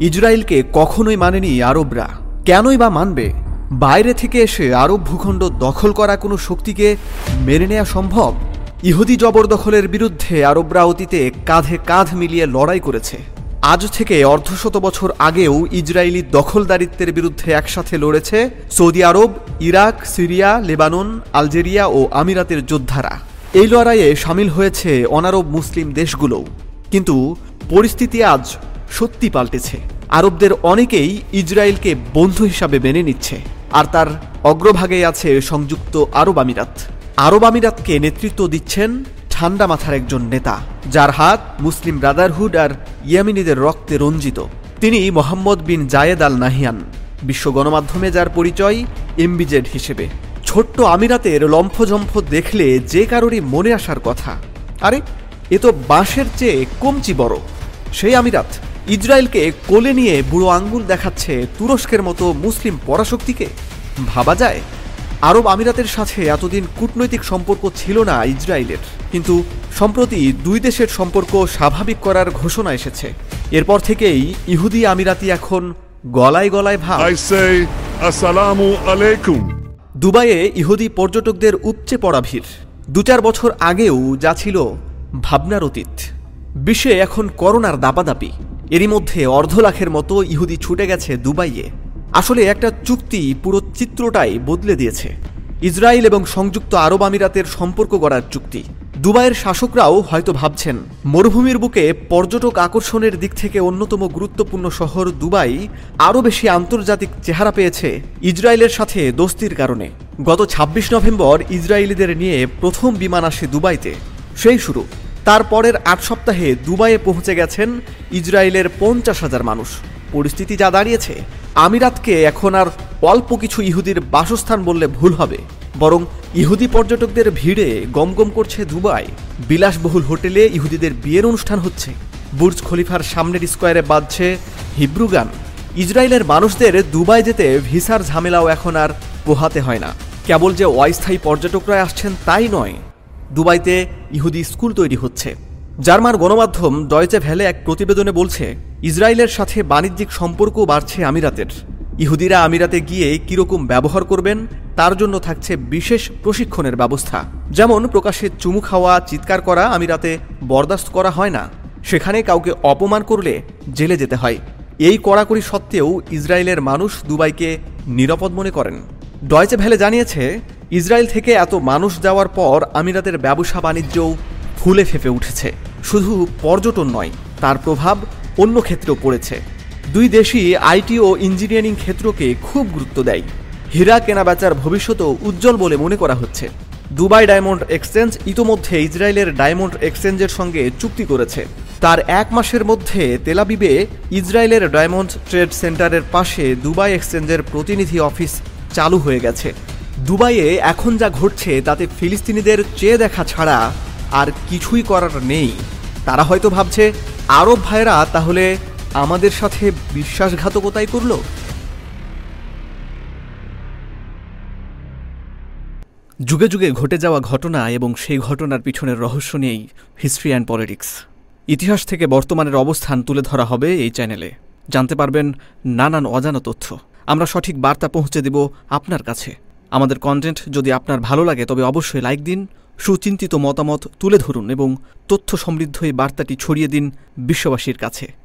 ইসরায়েলকে কখনোই মানেনি আরবরা। কেনই বা মানবে? বাইরে থেকে এসে আরব ভূখণ্ড দখল করা কোনো শক্তিকে মেনে নেওয়া সম্ভব? ইহুদি জবরদখলের বিরুদ্ধে আরবরা অতীতে কাঁধে কাঁধ মিলিয়ে লড়াই করেছে। আজ থেকে অর্ধশত বছর আগেও ইসরায়েলি দখলদারিত্বের বিরুদ্ধে একসাথে লড়েছে Saudi Arab, Iraq, Syria, Lebanon, Algeria ও আমিরাতের যোদ্ধারা। এই লড়াইয়ে সামিল হয়েছে অনারব মুসলিম দেশগুলোও। কিন্তু পরিস্থিতি আজ সত্যি পাল্টেছে। আরবদের অনেকেই ইসরায়েলকে বন্ধু হিসাবে মেনে নিচ্ছে, আর তার অগ্রভাগে আছে সংযুক্ত আরব আমিরাত। আরব আমিরাতকে নেতৃত্ব দিচ্ছেন ঠান্ডা মাথার একজন নেতা, যার হাত মুসলিম ব্রাদারহুড আর ইয়ামিনীদের রক্তে রঞ্জিত। তিনি মোহাম্মদ বিন জায়েদ আল নাহিয়ান বিশ্ব গণমাধ্যমে যার পরিচয় এমবিজেড হিসেবে। ছোট্ট আমিরাতের লম্ফঝম্ফ দেখলে যে কারোরই মনে আসার কথা। আরে, এ তো বাঁশের চেয়ে কমচি বড়। সেই আমিরাত ইসরায়েলকে কোলে নিয়ে বুড়ো আঙ্গুল দেখাচ্ছে তুরস্কের মতো মুসলিম পরাশক্তিকে। ভাবা যায় আরব আমিরাতের সাথে এতদিন কূটনৈতিক সম্পর্ক ছিল না ইসরায়েলের। কিন্তু সম্প্রতি দুই দেশের সম্পর্ক স্বাভাবিক করার ঘোষণা এসেছে। এরপর থেকেই ইহুদি আমিরাতি এখন গলায় গলায় ভাব। দুবাইয়ে ইহুদি পর্যটকদের উপচে পড়া ভিড়। দু চার বছর আগেও যা ছিল ভাবনার অতীত। বিশ্বে এখন করোনার দাপাদাপি। এরই মধ্যে অর্ধ লাখের মতো ইহুদি ছুটে গেছে দুবাইয়ে। আসলে একটা চুক্তি পুরো চিত্রটাই বদলে দিয়েছে। ইসরায়েল এবং সংযুক্ত আরব আমিরাতের সম্পর্ক গড়ার চুক্তি। দুবাইয়ের শাসকরাও হয়তো ভাবছেন, মরুভূমির বুকে পর্যটক আকর্ষণের দিক থেকে অন্যতম গুরুত্বপূর্ণ শহর দুবাই আরও বেশি আন্তর্জাতিক চেহারা পেয়েছে ইসরায়েলের সাথে দোস্তির কারণে। গত ২৬ নভেম্বর ইসরায়েলিদের নিয়ে প্রথম বিমান আসে দুবাইতে। সেই শুরু। তারপরের আট সপ্তাহে দুবাইয়ে পৌঁছে গেছেন ইসরায়েলের পঞ্চাশ হাজার মানুষ। পরিস্থিতি যা দাঁড়িয়েছে, আমিরাতকে এখন আর অল্প কিছু ইহুদির বাসস্থান বললে ভুল হবে। বরং ইহুদি পর্যটকদের ভিড়ে গমগম করছে দুবাই। বিলাসবহুল হোটেলে ইহুদিদের বিয়ের অনুষ্ঠান হচ্ছে। বুর্জ খলিফার সামনের স্কোয়ারে বাজছে হিব্রু গান। ইসরায়েলের মানুষদের দুবাই যেতে ভিসার ঝামেলাও এখন আর পোহাতে হয় না। কেবল যে অস্থায়ী পর্যটকরা আসছেন তাই নয় দুবাইতে ইহুদি স্কুল তৈরি হচ্ছে। জার্মান গণমাধ্যম ডয়চে ভ্যালে এক প্রতিবেদনে বলছে, ইসরায়েলের সাথে বাণিজ্যিক সম্পর্ক বাড়ছে আমিরাতের। ইহুদিরা আমিরাতে গিয়ে কীরকম ব্যবহার করবেন, তার জন্য থাকছে বিশেষ প্রশিক্ষণের ব্যবস্থা। যেমন প্রকাশ্যে চুমু খাওয়া, চিৎকার করা, আমিরাতে বরদাস্ত করা হয় না। সেখানে কাউকে অপমান করলে জেলে যেতে হয়। এই কড়াকড়ি সত্ত্বেও ইসরায়েলের মানুষ দুবাইকে নিরাপদ মনে করেন। ডয়চে ভ্যালে জানিয়েছে ইসরায়েল থেকে এত মানুষ যাওয়ার পর আমিরাতের ব্যবসা বাণিজ্যও ফুলে ফেপে উঠেছে। শুধু পর্যটন নয়, তার প্রভাব অন্য ক্ষেত্রেও পড়েছে। দুই দেশই আইটি ও ইঞ্জিনিয়ারিং ক্ষেত্রকে খুব গুরুত্ব দেয়। হীরা কেনাবেচার ভবিষ্যতও উজ্জ্বল বলে মনে করা হচ্ছে। দুবাই ডায়মন্ড এক্সচেঞ্জ ইতোমধ্যে ইসরায়েলের ডায়মন্ড এক্সচেঞ্জের সঙ্গে চুক্তি করেছে। তার এক মাসের মধ্যে তেলাবিবে ইসরায়েলের ডায়মন্ড ট্রেড সেন্টারের পাশে দুবাই এক্সচেঞ্জের প্রতিনিধি অফিস চালু হয়ে গেছে। দুবাইয়ে এখন যা ঘটছে তাতে ফিলিস্তিনিদের চেয়ে দেখা ছাড়া আর কিছুই করার নেই। তারা হয়তো ভাবছে, আরব ভাইরা তাহলে আমাদের সাথে বিশ্বাসঘাতকতাই করল? যুগে যুগে ঘটে যাওয়া ঘটনা এবং সেই ঘটনার পিছনের রহস্য নিয়েই হিস্ট্রি অ্যান্ড পলিটিক্স। ইতিহাস থেকে বর্তমানের অবস্থান তুলে ধরা হবে এই চ্যানেলে। জানতে পারবেন নানান অজানা তথ্য। আমরা সঠিক বার্তা পৌঁছে দেব আপনার কাছে। আমাদের কন্টেন্ট যদি আপনার ভালো লাগে, তবে অবশ্যই লাইক দিন, সুচিন্তিত মতামত তুলে ধরুন এবং তথ্য সমৃদ্ধ এই বার্তাটি ছড়িয়ে দিন বিশ্ববাসীর কাছে।